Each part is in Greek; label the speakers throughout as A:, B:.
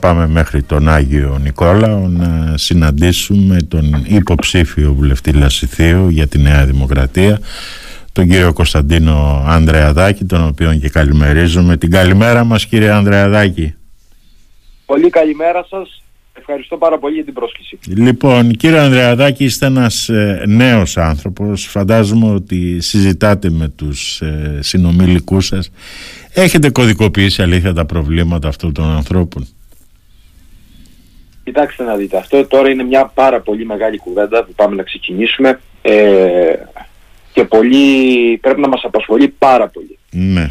A: Πάμε μέχρι τον Άγιο Νικόλαο να συναντήσουμε τον υποψήφιο βουλευτή Λασιθίου για τη Νέα Δημοκρατία τον κύριο Κωνσταντίνο Ανδρεαδάκη τον οποίον και καλημερίζουμε την καλημέρα μας κύριε Ανδρεαδάκη
B: Πολύ καλημέρα σας Ευχαριστώ πάρα πολύ για την πρόσκληση.
A: Λοιπόν, κύριε Ανδρεαδάκη, είστε ένας ε, νέος άνθρωπος. Φαντάζομαι ότι συζητάτε με τους ε, συνομιλικούς σας. Έχετε κωδικοποιήσει αλήθεια τα προβλήματα αυτών των ανθρώπων;
B: Κοιτάξτε να δείτε, αυτό τώρα είναι μια πάρα πολύ μεγάλη κουβέντα που πάμε να ξεκινήσουμε ε, και πολύ, πρέπει να μας απασχολεί πάρα πολύ.
A: Ναι.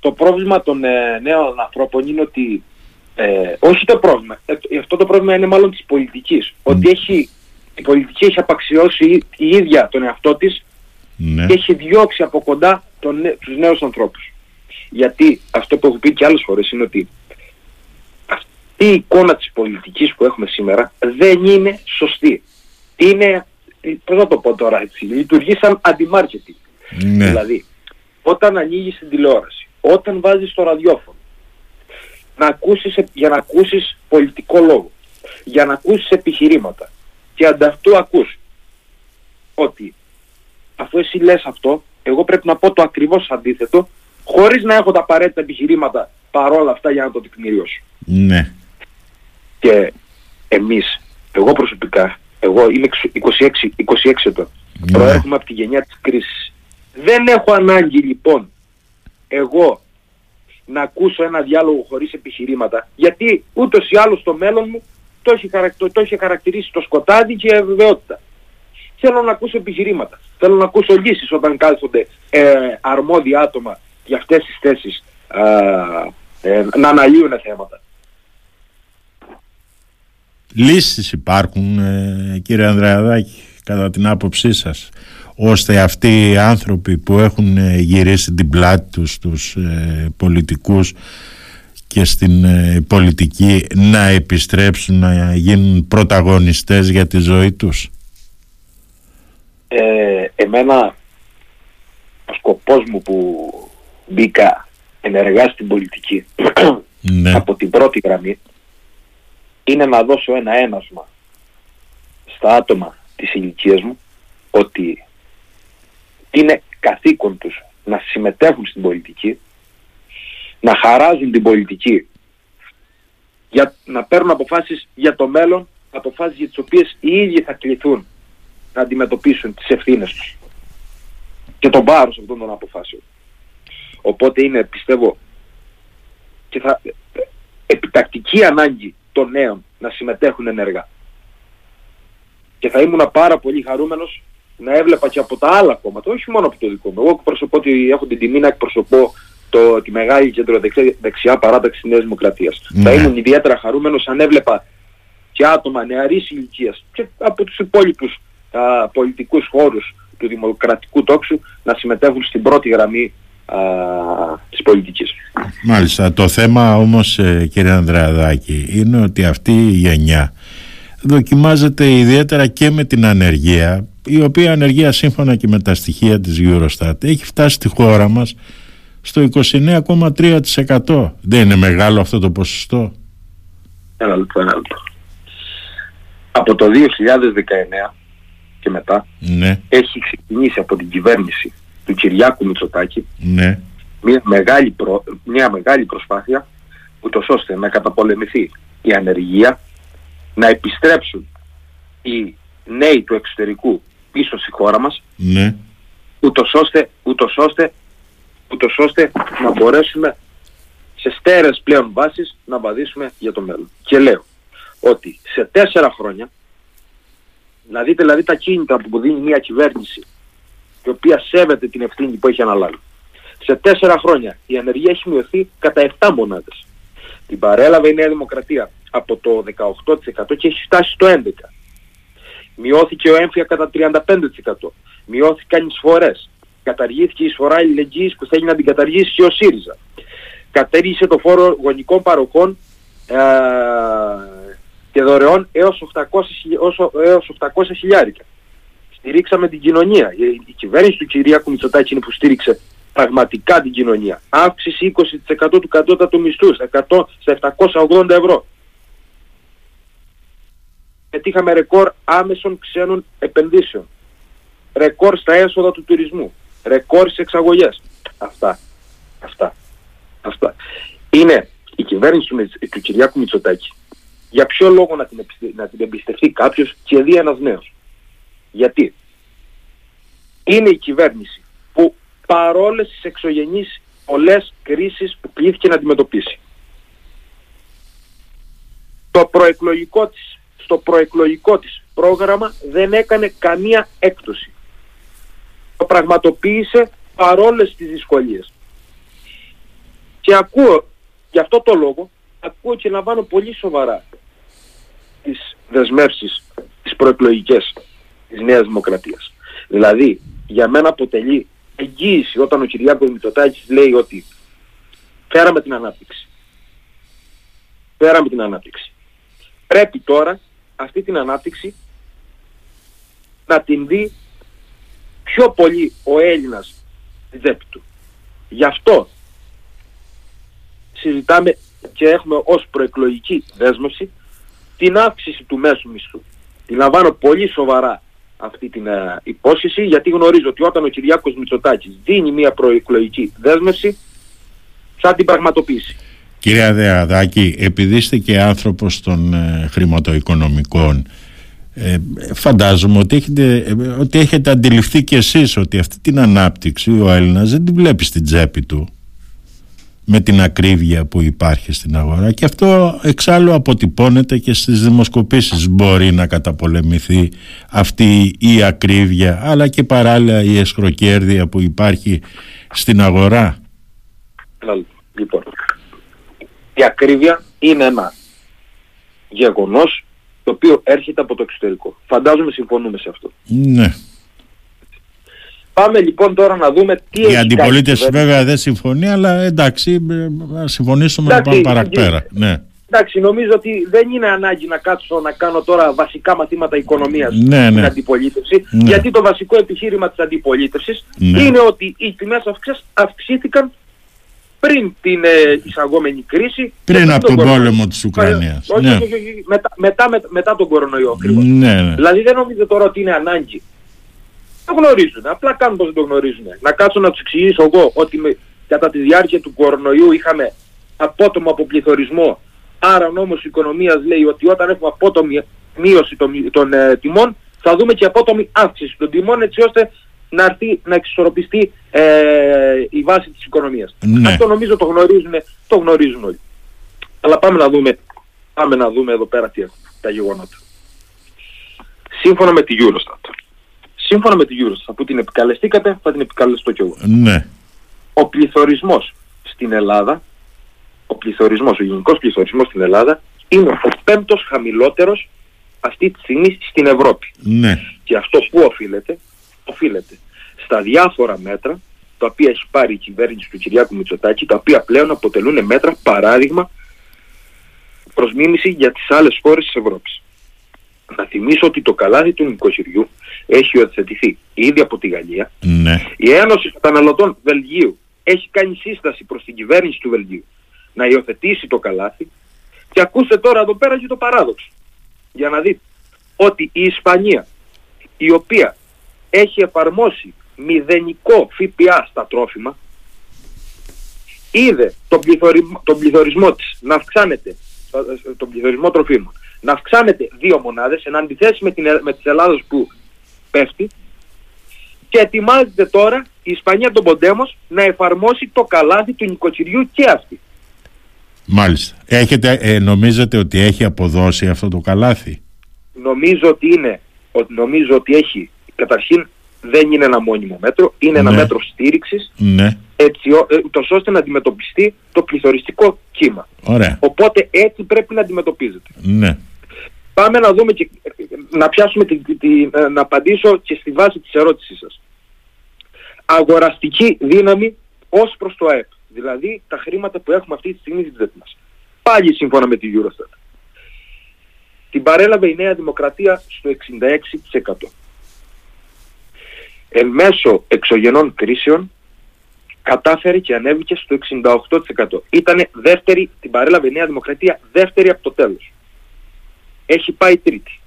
B: Το πρόβλημα των ε, νέων ανθρώπων είναι ότι ε, όχι το πρόβλημα. Ε, αυτό το πρόβλημα είναι μάλλον της πολιτικής. Ότι έχει, η πολιτική έχει απαξιώσει η, ίδια τον εαυτό της ναι. και έχει διώξει από κοντά τον, τους νέους ανθρώπους. Γιατί αυτό που έχω πει και άλλες φορές είναι ότι αυτή η εικόνα της πολιτικής που έχουμε σήμερα δεν είναι σωστή. Είναι, πώς να το πω τώρα έτσι, λειτουργεί σαν αντιμάρκετη. Ναι. Δηλαδή, όταν ανοίγεις την τηλεόραση, όταν βάζεις το ραδιόφωνο, να ακούσεις, για να ακούσεις πολιτικό λόγο, για να ακούσεις επιχειρήματα. Και ανταυτού ακούς ότι αφού εσύ λες αυτό, εγώ πρέπει να πω το ακριβώς αντίθετο, χωρίς να έχω τα απαραίτητα επιχειρήματα παρόλα αυτά για να το τεκμηριώσω.
A: Ναι.
B: Και εμείς, εγώ προσωπικά, εγώ είμαι 26, 26 ετών, ναι. προέρχομαι από τη γενιά της κρίσης. Δεν έχω ανάγκη λοιπόν εγώ να ακούσω ένα διάλογο χωρίς επιχειρήματα, γιατί ούτως ή άλλως το μέλλον μου το έχει, το έχει χαρακτηρίσει το σκοτάδι και η αβεβαιότητα. Θέλω να ακούσω επιχειρήματα. Θέλω να ακούσω λύσεις όταν κάθονται ε, αρμόδια άτομα για αυτές τις θέσεις ε, να αναλύουν θέματα.
A: Λύσεις υπάρχουν ε, κύριε Ανδρεαδάκη κατά την άποψή σας ώστε αυτοί οι άνθρωποι που έχουν ε, γυρίσει την πλάτη τους στους ε, πολιτικούς και στην ε, πολιτική να επιστρέψουν να γίνουν πρωταγωνιστές για τη ζωή τους;
B: Ε, εμένα ο σκοπός μου που μπήκα ενεργά στην πολιτική ναι. από την πρώτη γραμμή είναι να δώσω ένα ένασμα στα άτομα της ηλικίας μου ότι είναι καθήκον τους να συμμετέχουν στην πολιτική, να χαράζουν την πολιτική, για να παίρνουν αποφάσεις για το μέλλον, αποφάσεις για τις οποίες οι ίδιοι θα κληθούν να αντιμετωπίσουν τις ευθύνες τους και τον πάρος αυτών των αποφάσεων. Οπότε είναι, πιστεύω, και θα, επιτακτική ανάγκη των νέων να συμμετέχουν ενεργά. Και θα ήμουν πάρα πολύ χαρούμενος να έβλεπα και από τα άλλα κόμματα, όχι μόνο από το δικό μου. Εγώ εκπροσωπώ ότι έχω την τιμή να εκπροσωπώ το, τη μεγάλη κεντροδεξιά δεξιά παράταξη της Νέας Δημοκρατίας. Ναι. Θα ήμουν ιδιαίτερα χαρούμενος αν έβλεπα και άτομα νεαρής ηλικίας και από τους υπόλοιπους α, πολιτικούς χώρους του δημοκρατικού τόξου να συμμετέχουν στην πρώτη γραμμή α, της πολιτικής.
A: Μάλιστα. Το θέμα όμως ε, κύριε Ανδρεαδάκη είναι ότι αυτή η γενιά δοκιμάζεται ιδιαίτερα και με την ανεργία η οποία ανεργία σύμφωνα και με τα στοιχεία της Eurostat έχει φτάσει στη χώρα μας στο 29,3%. Δεν είναι μεγάλο αυτό το ποσοστό;
B: Ένα λεπτό, ένα λεπτό. Από το 2019 και μετά
A: ναι.
B: έχει ξεκινήσει από την κυβέρνηση του Κυριάκου Μητσοτάκη
A: ναι.
B: μια, μεγάλη μια μεγάλη προσπάθεια ούτως ώστε να καταπολεμηθεί η ανεργία, να επιστρέψουν οι νέοι του εξωτερικού πίσω στη χώρα μας
A: ναι.
B: ούτως ώστε, ούτως ώστε, ούτως ώστε να μπορέσουμε σε στέρες πλέον βάσεις να βαδίσουμε για το μέλλον. Και λέω ότι σε τέσσερα χρόνια, να δείτε δηλαδή τα κίνητρα που δίνει μια κυβέρνηση η οποία σέβεται την ευθύνη που έχει αναλάβει. Σε τέσσερα χρόνια η ανεργία έχει μειωθεί κατά 7 μονάδες. Την παρέλαβε η Νέα Δημοκρατία από το 18% και έχει φτάσει στο 11%. Μειώθηκε ο έμφυα κατά 35%. Μειώθηκαν οι εισφορές. Καταργήθηκε η εισφορά αλληλεγγύης που θέλει να την καταργήσει και ο ΣΥΡΙΖΑ. Κατέργησε το φόρο γονικών παροχών ε, και δωρεών έως 800, έως 800 χιλιάρικα. Στηρίξαμε την κοινωνία. Η, η κυβέρνηση του Κυριάκου Μητσοτάκη είναι που στήριξε πραγματικά την κοινωνία. Αύξηση 20% του κατώτατου μισθού στα 780 ευρώ. πετύχαμε ρεκόρ άμεσων ξένων επενδύσεων, ρεκόρ στα έσοδα του τουρισμού, ρεκόρ στις εξαγωγές. Αυτά, αυτά, αυτά. Είναι η κυβέρνηση του, του Κυριάκου Μητσοτάκη. Για ποιο λόγο να την, να την εμπιστευτεί κάποιος και δει ένας νέος. Γιατί; Είναι η κυβέρνηση που παρόλες τις εξωγενείς πολλές κρίσεις που πλήθηκε να αντιμετωπίσει. Το προεκλογικό της, στο προεκλογικό της πρόγραμμα δεν έκανε καμία έκπτωση. Το πραγματοποίησε παρόλες τις δυσκολίες. Και ακούω, γι' αυτό το λόγο, ακούω και λαμβάνω πολύ σοβαρά τις δεσμεύσεις, τις προεκλογικές της Νέας Δημοκρατίας. Δηλαδή, για μένα αποτελεί εγγύηση όταν ο Κυριάκος Μητσοτάκης λέει ότι φέραμε την ανάπτυξη. Φέραμε την ανάπτυξη. Πρέπει τώρα αυτή την ανάπτυξη να την δει πιο πολύ ο Έλληνας στη τσέπη του. Γι' αυτό συζητάμε και έχουμε ως προεκλογική δέσμευση την αύξηση του μέσου μισθού. Την λαμβάνω πολύ σοβαρά αυτή την uh, υπόσχεση γιατί γνωρίζω ότι όταν ο Κυριάκος Μητσοτάκης δίνει μια προεκλογική δέσμευση θα την πραγματοποιήσει.
A: Κύριε Αδεαδάκη, επειδή είστε και άνθρωπος των ε, χρηματοοικονομικών ε, φαντάζομαι ότι έχετε, ε, ότι έχετε αντιληφθεί κι εσείς ότι αυτή την ανάπτυξη ο Έλληνας δεν την βλέπει στην τσέπη του με την ακρίβεια που υπάρχει στην αγορά και αυτό εξάλλου αποτυπώνεται και στις δημοσκοπήσεις μπορεί να καταπολεμηθεί αυτή η ακρίβεια αλλά και παράλληλα η εσχροκέρδεια που υπάρχει στην αγορά.
B: Λοιπόν, η ακρίβεια είναι ένα γεγονός το οποίο έρχεται από το εξωτερικό. Φαντάζομαι συμφωνούμε σε αυτό.
A: Ναι.
B: Πάμε λοιπόν τώρα να δούμε τι
A: Η αντιπολίτευση βέβαια δεν συμφωνεί, αλλά εντάξει, να συμφωνήσουμε να πάμε παραπέρα. Ναι.
B: Εντάξει, νομίζω ότι δεν είναι ανάγκη να κάτσω να κάνω τώρα βασικά μαθήματα οικονομίας
A: ναι,
B: στην ναι. αντιπολίτευση, ναι. γιατί το βασικό επιχείρημα της αντιπολίτευσης ναι. είναι ότι οι τιμές αυξήθηκαν πριν την ε, εισαγόμενη κρίση.
A: Πριν από τον, τον πόλεμο της Ουκρανίας.
B: Όχι, ναι. όχι, όχι, μετά, μετά, μετά, τον κορονοϊό ακριβώς.
A: Ναι, ναι.
B: Δηλαδή δεν νομίζω τώρα ότι είναι ανάγκη το γνωρίζουν. Απλά κάνουν πως δεν το γνωρίζουν. Να κάτσω να τους εξηγήσω εγώ ότι με, κατά τη διάρκεια του κορονοϊού είχαμε απότομο αποπληθωρισμό. Άρα ο νόμος οικονομίας λέει ότι όταν έχουμε απότομη μείωση των, των ε, τιμών θα δούμε και απότομη αύξηση των τιμών έτσι ώστε να έρθει να εξισορροπιστεί ε, η βάση της οικονομίας. Ναι. Αυτό νομίζω το γνωρίζουν, το γνωρίζουν όλοι. Αλλά πάμε να δούμε, πάμε να δούμε εδώ πέρα τι έχουμε, τα γεγονότα. Σύμφωνα με τη Eurostat, σύμφωνα με τη Eurostat που την επικαλεστήκατε θα την επικαλεστώ κι εγώ.
A: Ναι.
B: Ο πληθωρισμός στην Ελλάδα, ο πληθωρισμός, ο γενικός πληθωρισμός στην Ελλάδα είναι ο πέμπτος χαμηλότερος αυτή τη στιγμή στην Ευρώπη.
A: Ναι.
B: Και αυτό που οφείλεται, οφείλεται στα διάφορα μέτρα τα οποία έχει πάρει η κυβέρνηση του Κυριάκου Μητσοτάκη, τα οποία πλέον αποτελούν μέτρα παράδειγμα προς μίμηση για τις άλλες χώρες της Ευρώπης. Να θυμίσω ότι το καλάδι του νοικοκυριού έχει υιοθετηθεί ήδη από τη Γαλλία.
A: Ναι.
B: Η Ένωση Καταναλωτών Βελγίου έχει κάνει σύσταση προς την κυβέρνηση του Βελγίου να υιοθετήσει το καλάθι. Και ακούστε τώρα εδώ πέρα και το παράδοξο. Για να δείτε ότι η Ισπανία η οποία έχει εφαρμόσει μηδενικό ΦΠΑ στα τρόφιμα είδε τον πληθωρισμό, τον πληθωρισμό της να αυξάνεται τον πληθωρισμό τροφίμων να αυξάνεται δύο μονάδες εν αντιθέσει με, την, με τις Ελλάδες που πέφτει και ετοιμάζεται τώρα η Ισπανία των Ποντέμος να εφαρμόσει το καλάθι του νοικοκυριού και αυτή.
A: Μάλιστα. Έχετε, ε, νομίζετε ότι έχει αποδώσει αυτό το καλάθι;
B: Νομίζω ότι είναι, νομίζω ότι έχει, καταρχήν δεν είναι ένα μόνιμο μέτρο, είναι ένα ναι. μέτρο στήριξης,
A: ναι.
B: Έτσι ε, ώστε να αντιμετωπιστεί το πληθωριστικό κύμα.
A: Ωραία.
B: Οπότε έτσι πρέπει να αντιμετωπίζεται.
A: Ναι.
B: Πάμε να δούμε και να πιάσουμε τη, τη, να απαντήσω και στη βάση της ερώτησής σας. Αγοραστική δύναμη ως προς το ΑΕΠ. Δηλαδή τα χρήματα που έχουμε αυτή τη στιγμή στην τσέπη μας. Πάλι σύμφωνα με τη Eurostat. Την παρέλαβε η Νέα Δημοκρατία στο 66%. Εν μέσω εξωγενών κρίσεων κατάφερε και ανέβηκε στο 68%. Ήτανε δεύτερη, την παρέλαβε η Νέα Δημοκρατία δεύτερη από το τέλος έχει πάει τρίτη.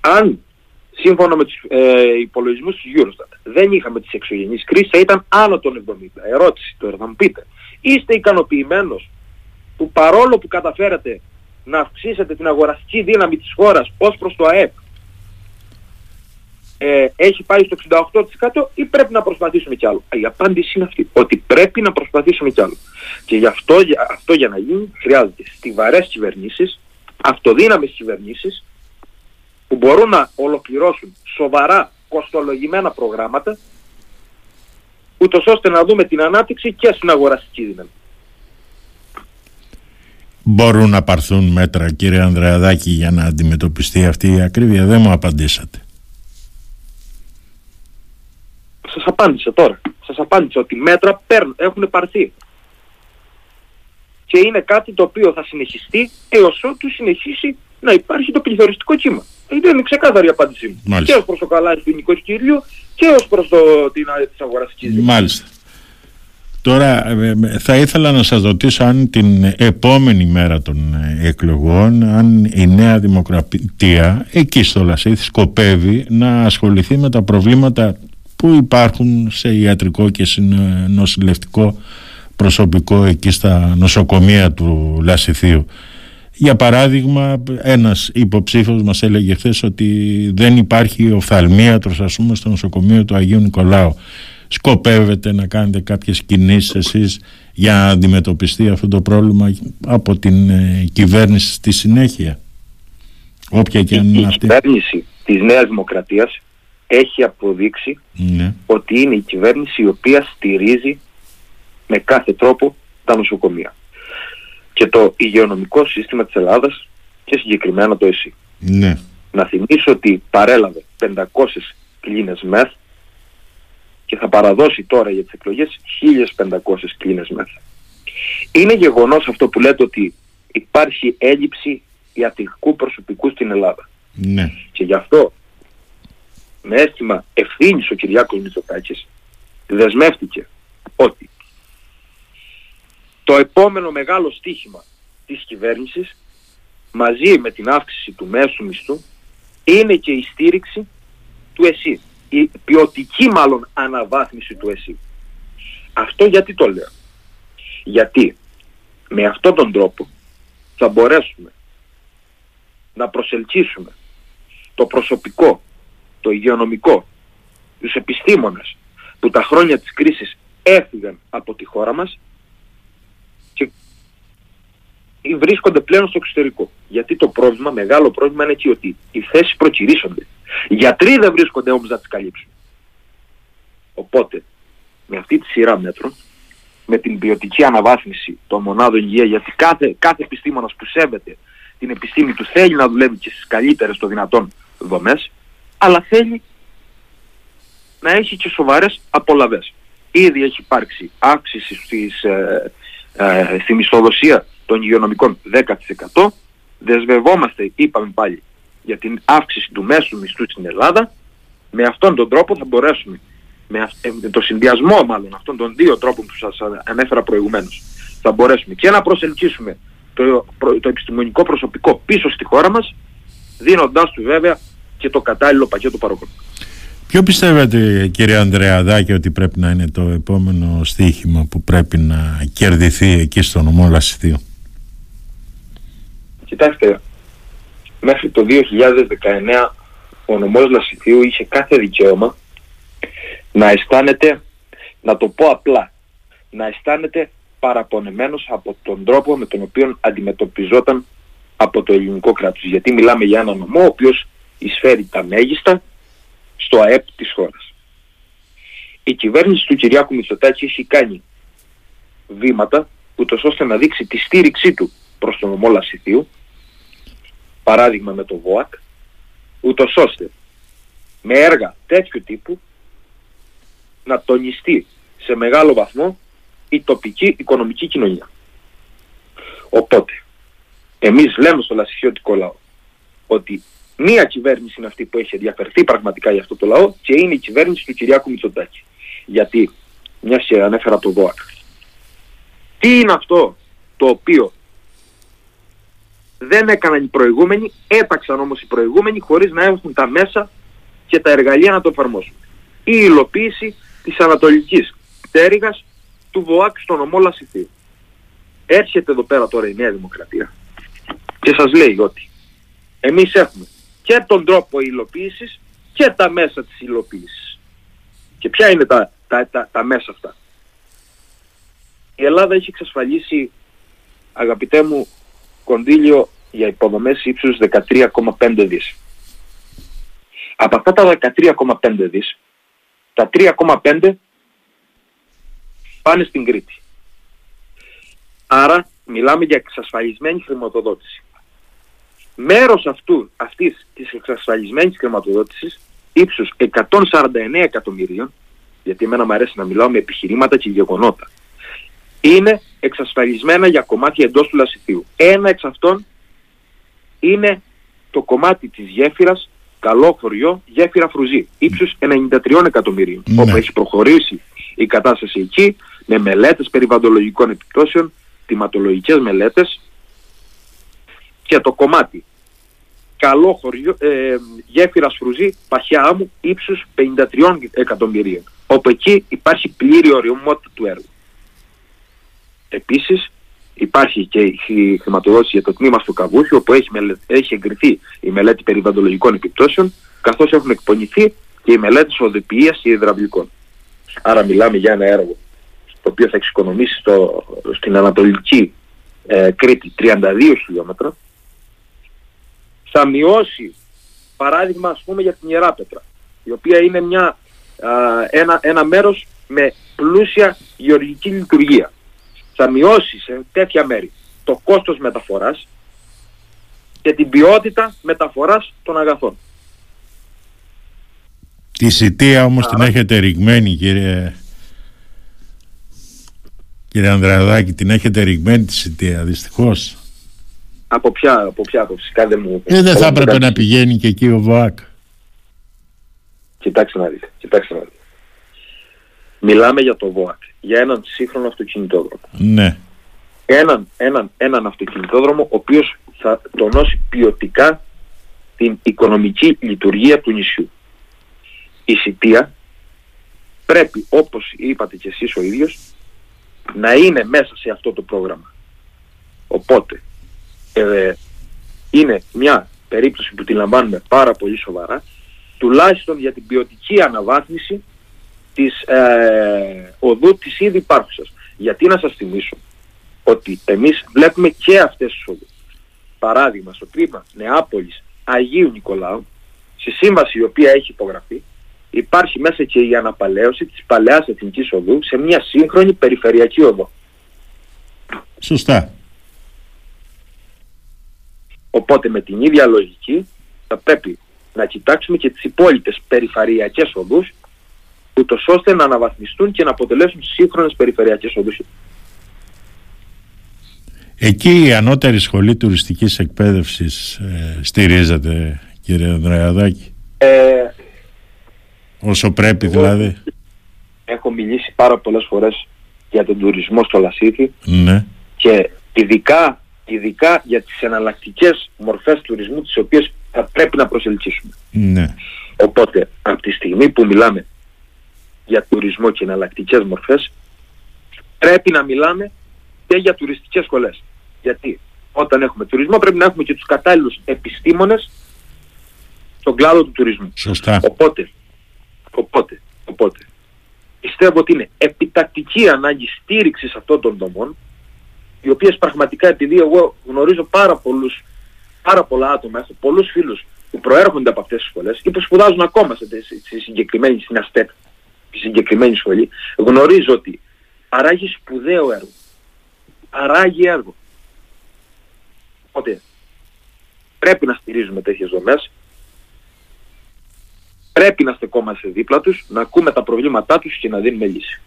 B: Αν σύμφωνα με τους ε, υπολογισμούς του Eurostat δεν είχαμε τις εξωγενείς κρίσεις θα ήταν άνω των 70. Ερώτηση τώρα θα μου πείτε. Είστε ικανοποιημένος που παρόλο που καταφέρατε να αυξήσετε την αγοραστική δύναμη της χώρας ως προς το ΑΕΠ ε, έχει πάει στο 68% ή πρέπει να προσπαθήσουμε κι άλλο; Η απάντηση είναι αυτή, ότι πρέπει να προσπαθήσουμε κι άλλο. Και γι' αυτό, αυτό για να γίνει χρειάζεται στιβαρές κυβερνήσεις, αυτοδύναμες κυβερνήσεις που μπορούν να ολοκληρώσουν σοβαρά κοστολογημένα προγράμματα ούτως ώστε να δούμε την ανάπτυξη και στην αγοραστική δύναμη.
A: Μπορούν να πάρθουν μέτρα κύριε Ανδρεαδάκη για να αντιμετωπιστεί αυτή η ακρίβεια; Δεν μου απαντήσατε.
B: Σας απάντησα τώρα. Σας απάντησα ότι μέτρα παίρνουν, έχουν πάρθει. Και είναι κάτι το οποίο θα συνεχιστεί έως ότου συνεχίσει να υπάρχει το πληθωριστικό κύμα. Είναι, είναι ξεκάθαρη η απάντησή μου. Μάλιστα. Και ως προς το καλά του νοικοκυριού και ως προς την της αγοραστική
A: Μάλιστα. Τώρα ε, ε, θα ήθελα να σας ρωτήσω αν την επόμενη μέρα των ε, εκλογών αν η Νέα Δημοκρατία εκεί στο Λασίθ σκοπεύει να ασχοληθεί με τα προβλήματα που υπάρχουν σε ιατρικό και σε νοσηλευτικό προσωπικό εκεί στα νοσοκομεία του Λασιθίου. Για παράδειγμα, ένας υποψήφιος μας έλεγε χθες ότι δεν υπάρχει οφθαλμίατρος ας πούμε στο νοσοκομείο του Αγίου Νικολάου. Σκοπεύετε να κάνετε κάποιες κινήσεις εσείς για να αντιμετωπιστεί αυτό το πρόβλημα από την ε, κυβέρνηση στη συνέχεια;
B: Όποια και αν είναι αυτή. Η κυβέρνηση της Νέας Δημοκρατίας έχει αποδείξει ναι. ότι είναι η κυβέρνηση η οποία στηρίζει με κάθε τρόπο τα νοσοκομεία και το υγειονομικό σύστημα της Ελλάδας και συγκεκριμένα το ΕΣΥ.
A: Ναι.
B: Να θυμίσω ότι παρέλαβε 500 κλίνες μεθ και θα παραδώσει τώρα για τις εκλογές 1500 κλίνες μεθ. Είναι γεγονός αυτό που λέτε ότι υπάρχει έλλειψη ιατρικού προσωπικού στην Ελλάδα.
A: Ναι.
B: Και γι' αυτό με αίσθημα ευθύνης ο Κυριάκος Μητσοτάκης δεσμεύτηκε ότι το επόμενο μεγάλο στίχημα της κυβέρνησης μαζί με την αύξηση του μέσου μισθού είναι και η στήριξη του ΕΣΥ. Η ποιοτική μάλλον αναβάθμιση του ΕΣΥ. Αυτό γιατί το λέω. Γιατί με αυτόν τον τρόπο θα μπορέσουμε να προσελκύσουμε το προσωπικό, το υγειονομικό, τους επιστήμονες που τα χρόνια της κρίσης έφυγαν από τη χώρα μας βρίσκονται πλέον στο εξωτερικό. Γιατί το πρόβλημα, μεγάλο πρόβλημα είναι εκεί ότι οι θέσεις προκυρήσονται. Οι γιατροί δεν βρίσκονται όμως να τις καλύψουν. Οπότε, με αυτή τη σειρά μέτρων, με την ποιοτική αναβάθμιση των μονάδων υγεία, γιατί κάθε, κάθε επιστήμονας που σέβεται την επιστήμη του θέλει να δουλεύει και στις καλύτερες των δυνατών δομές, αλλά θέλει να έχει και σοβαρές απολαβές. Ήδη έχει υπάρξει αύξηση στις, ε, ε, στη μισθοδοσία των υγειονομικών 10%. Δεσμευόμαστε, είπαμε πάλι, για την αύξηση του μέσου μισθού στην Ελλάδα. Με αυτόν τον τρόπο θα μπορέσουμε, με ε, το συνδυασμό μάλλον αυτών των δύο τρόπων που σας ανέφερα προηγουμένως, θα μπορέσουμε και να προσελκύσουμε το, το επιστημονικό προσωπικό πίσω στη χώρα μας, δίνοντάς του βέβαια και το κατάλληλο πακέτο παρόκων.
A: Ποιο πιστεύετε κύριε Ανδρεαδάκη ότι πρέπει να είναι το επόμενο στοίχημα που πρέπει να κερδιθεί εκεί στο νομό Λασιθίου.
B: Κοιτάξτε, μέχρι το 2019 ο νομός Λασιθίου είχε κάθε δικαίωμα να αισθάνεται, να το πω απλά, να αισθάνεται παραπονεμένος από τον τρόπο με τον οποίο αντιμετωπιζόταν από το ελληνικό κράτος. Γιατί μιλάμε για έναν νομό ο οποίος εισφέρει τα μέγιστα στο ΑΕΠ της χώρας. Η κυβέρνηση του Κυριάκου Μητσοτάκη έχει κάνει βήματα ούτως ώστε να δείξει τη στήριξή του προς τον νομό Λασιθίου παράδειγμα με το ΒΟΑΚ, ούτως ώστε με έργα τέτοιου τύπου να τονιστεί σε μεγάλο βαθμό η τοπική οικονομική κοινωνία. Οπότε, εμείς λέμε στο λασιχιώτικο λαό ότι μία κυβέρνηση είναι αυτή που έχει ενδιαφερθεί πραγματικά για αυτό το λαό και είναι η κυβέρνηση του Κυριάκου Μητσοτάκη. Γιατί, μια και ανέφερα το ΒΟΑΚ, τι είναι αυτό το οποίο δεν έκαναν οι προηγούμενοι, έπαξαν όμως οι προηγούμενοι χωρίς να έχουν τα μέσα και τα εργαλεία να το εφαρμόσουν. Η υλοποίηση της ανατολικής πτέρυγας του ΒΟΑΚ στον ομό Λασιθίου. Έρχεται εδώ πέρα τώρα η Νέα Δημοκρατία και σας λέει ότι εμείς έχουμε και τον τρόπο υλοποίησης και τα μέσα της υλοποίησης. Και ποια είναι τα, τα, τα, τα μέσα αυτά. Η Ελλάδα έχει εξασφαλίσει, αγαπητέ μου, κονδύλιο για υποδομές ύψους 13,5 δις. Από αυτά τα 13,5 δις, τα 3,5 πάνε στην Κρήτη. Άρα μιλάμε για εξασφαλισμένη χρηματοδότηση. Μέρος αυτού, αυτής της εξασφαλισμένης χρηματοδότησης ύψους 149 εκατομμυρίων, γιατί εμένα μου αρέσει να μιλάω με επιχειρήματα και γεγονότα, είναι εξασφαλισμένα για κομμάτια εντός του λασιθίου. Ένα εξ αυτών είναι το κομμάτι της γέφυρας καλό χωριό, γέφυρα Φρουζή, ύψους 93 εκατομμυρίων, ναι. όπου έχει προχωρήσει η κατάσταση εκεί με μελέτες περιβαλλοντολογικών επιπτώσεων, τιματολογικές μελέτες και το κομμάτι καλό χωριό, ε, γέφυρα Φρουζή, παχιά άμμου, ύψους 53 εκατομμυρίων, όπου εκεί υπάρχει πλήρη οριομότητα του έργου. Επίσης υπάρχει και η χρηματοδότηση για το τμήμα στο Καβούχιο όπου έχει, έχει εγκριθεί η μελέτη περιβαλλοντολογικών επιπτώσεων καθώς έχουν εκπονηθεί και οι μελέτες οδηπίας και υδραυλικών. Άρα μιλάμε για ένα έργο το οποίο θα εξοικονομήσει στο, στην Ανατολική ε, Κρήτη 32 χιλιόμετρα θα μειώσει παράδειγμα ας πούμε για την Ιεράπετρα η οποία είναι μια, ένα, ένα μέρος με πλούσια γεωργική λειτουργία θα μειώσει σε τέτοια μέρη το κόστος μεταφοράς και την ποιότητα μεταφοράς των αγαθών.
A: Τη σιτία όμως την έχετε ρηγμένη κύριε, κύριε Ανδρεαδάκη, την έχετε ρηγμένη τη σιτία δυστυχώς.
B: Από ποια, από ποια άποψη, κάντε μου...
A: Ε, δεν θα έπρεπε να πηγαίνει και εκεί ο ΒΟΑΚ.
B: Κοιτάξτε να δείτε, κοιτάξτε να δείτε. Μιλάμε για το ΒΟΑΚ, για έναν σύγχρονο αυτοκινητόδρομο.
A: Ναι.
B: Έναν, έναν, έναν αυτοκινητόδρομο ο οποίος θα τονώσει ποιοτικά την οικονομική λειτουργία του νησιού. Η Σιτία πρέπει, όπως είπατε και εσείς ο ίδιος, να είναι μέσα σε αυτό το πρόγραμμα. Οπότε, ε, είναι μια περίπτωση που την λαμβάνουμε πάρα πολύ σοβαρά, τουλάχιστον για την ποιοτική αναβάθμιση της ε, οδού της ήδη υπάρχουσας. Γιατί να σας θυμίσω ότι εμείς βλέπουμε και αυτές τις οδούς. Παράδειγμα, στο τμήμα Νεάπολης Αγίου Νικολάου, στη σύμβαση η οποία έχει υπογραφεί, υπάρχει μέσα και η αναπαλαίωση της παλαιάς εθνικής οδού σε μια σύγχρονη περιφερειακή οδό.
A: Σωστά.
B: Οπότε με την ίδια λογική θα πρέπει να κοιτάξουμε και τις υπόλοιπες περιφερειακές οδούς ούτως ώστε να αναβαθμιστούν και να αποτελέσουν σύγχρονες περιφερειακές οδούς.
A: Εκεί η ανώτερη σχολή τουριστικής εκπαίδευσης ε, στηρίζεται κύριε Ανδρεαδάκη; Ε, Όσο πρέπει δηλαδή.
B: Έχω μιλήσει πάρα πολλές φορές για τον τουρισμό στο Λασίθι
A: ναι.
B: και ειδικά, ειδικά για τις εναλλακτικές μορφές τουρισμού τις οποίες θα πρέπει να προσελκύσουμε.
A: Ναι.
B: Οπότε από τη στιγμή που μιλάμε για τουρισμό και εναλλακτικές μορφές πρέπει να μιλάμε και για τουριστικές σχολές. Γιατί όταν έχουμε τουρισμό πρέπει να έχουμε και τους κατάλληλους επιστήμονες στον κλάδο του τουρισμού.
A: Σωστά.
B: Οπότε, οπότε, οπότε πιστεύω ότι είναι επιτακτική ανάγκη στήριξης αυτών των δομών οι οποίες πραγματικά επειδή εγώ γνωρίζω πάρα πολλούς πάρα πολλά άτομα, έχω πολλούς φίλους που προέρχονται από αυτές τις σχολές ή που σπουδάζουν ακόμα σε, συγκεκριμένη στην ΑΣΤΕΠ τη συγκεκριμένη σχολή, γνωρίζω ότι παράγει σπουδαίο έργο. Παράγει έργο. Οπότε πρέπει να στηρίζουμε τέτοιες δομές, πρέπει να στεκόμαστε δίπλα τους, να ακούμε τα προβλήματά τους και να δίνουμε λύση.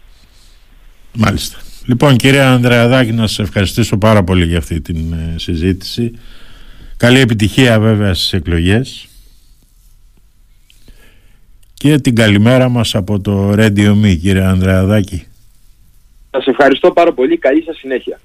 A: Μάλιστα. Λοιπόν κύριε Ανδρεαδάκη να σας ευχαριστήσω πάρα πολύ για αυτή την ε, συζήτηση. Καλή επιτυχία βέβαια στις εκλογές και την καλημέρα μας από το Radio Me κύριε Ανδρεαδάκη.
B: Σας ευχαριστώ πάρα πολύ. Καλή σας συνέχεια.